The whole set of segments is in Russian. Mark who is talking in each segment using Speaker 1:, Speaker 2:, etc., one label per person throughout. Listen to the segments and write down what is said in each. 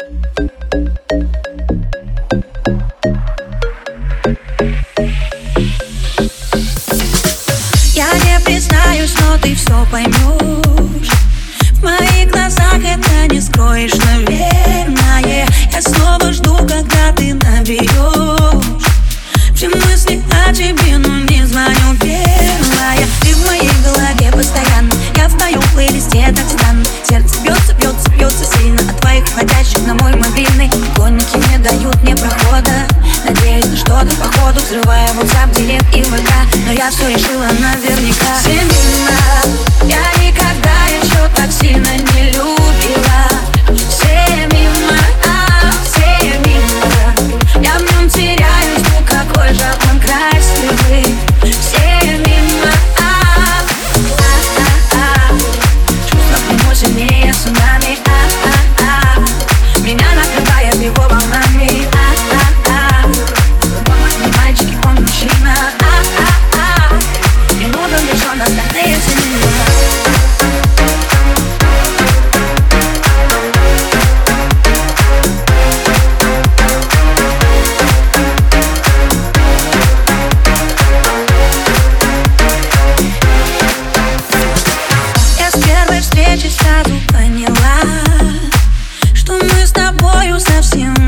Speaker 1: Я не признаюсь, но ты все поймешь В моих глазах это не скроешь, наверное все решила наверняка. Семена Я никогда еще так сильно не любила. Все мимо, а все мимо Я в нем теряюсь, ну какой же он красивый. Все мимо, а, а, а, а. Чувства к нему сильнее цунами, а, встречи сразу поняла Что мы с тобою совсем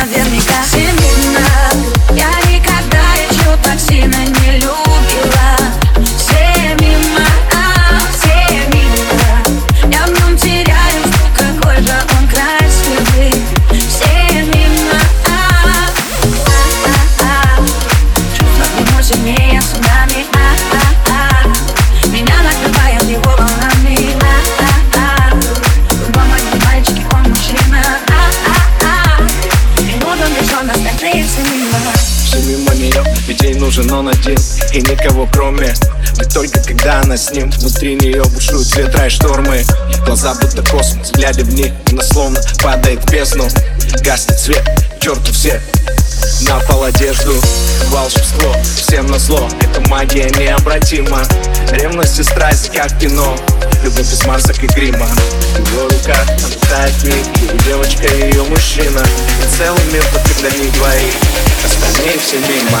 Speaker 1: наверняка. Семена Я никогда еще так сильно не любила нужен он
Speaker 2: один И никого кроме Ведь только когда она с ним. Внутри нее бушуют ветра и штормы. Глаза будто космос, глядя в них Она словно падает в бездну. Гаснет свет, черту все на пол одежду. Волшебство, всем на зло Эта магия необратима. Ревность и страсть, как кино. Любовь без масок и грима. Его руках обитает миг Его девочка ее мужчина. И целый мир только для них двоих Остальные все мимо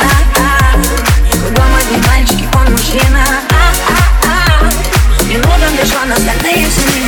Speaker 2: one of the names